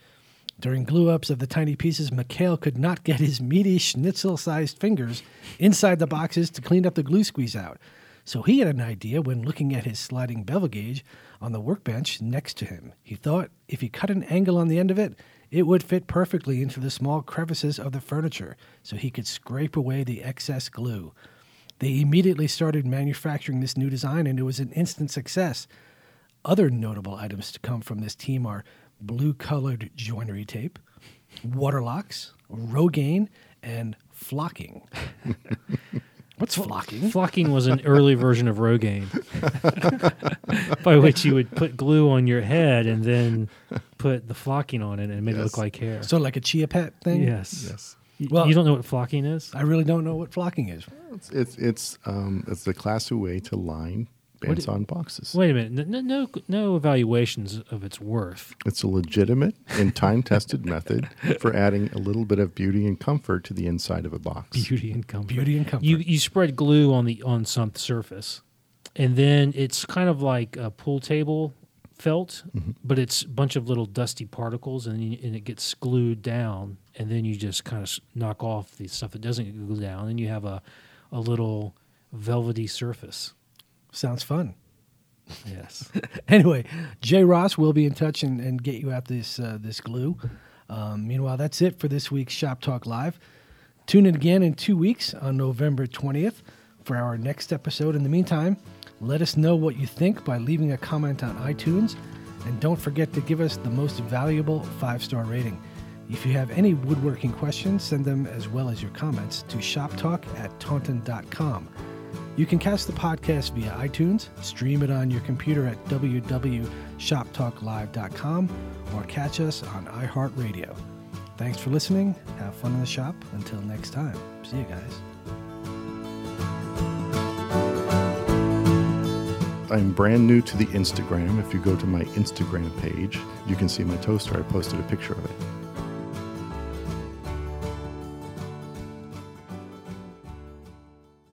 During glue ups of the tiny pieces, Mikhail could not get his meaty schnitzel sized fingers inside the boxes to clean up the glue squeeze out. So he had an idea when looking at his sliding bevel gauge on the workbench next to him. He thought if he cut an angle on the end of it, it would fit perfectly into the small crevices of the furniture so he could scrape away the excess glue. They immediately started manufacturing this new design and it was an instant success. Other notable items to come from this team are blue colored joinery tape, Waterlox, Rogaine, and flocking. What's flocking? Flocking was an early version of Rogaine, by which you would put glue on your head and then put the flocking on it and make it look like hair. So, like a chia pet thing? yes. Yes. Y- Well- you don't know what flocking is? I really don't know what flocking is. It's it's it's, um, it's the classic way to line What bands i- on boxes. Wait a minute. No, no, no evaluations of its worth. It's a legitimate and time tested method for adding a little bit of beauty and comfort to the inside of a box. Beauty and comfort. Beauty and comfort. You you spread glue on the on some surface, and then it's kind of like a pool table felt, mm-hmm. but it's a bunch of little dusty particles, and you, and it gets glued down, and then you just kind of knock off the stuff that doesn't get glued down, and you have a a little velvety surface. Sounds fun. Yes. Anyway, Jay Ross will be in touch and, and get you out this uh, this glue. Um, meanwhile, that's it for this week's Shop Talk Live. Tune in again in two weeks on November 20th for our next episode. In the meantime, let us know what you think by leaving a comment on iTunes. And don't forget to give us the most valuable five star rating. If you have any woodworking questions, send them as well as your comments to shoptalk at taunton.com. You can catch the podcast via iTunes, stream it on your computer at www.shoptalklive.com, or catch us on iHeartRadio. Thanks for listening. Have fun in the shop. Until next time. See you guys. I'm brand new to the Instagram. If you go to my Instagram page, you can see my toaster. I posted a picture of it.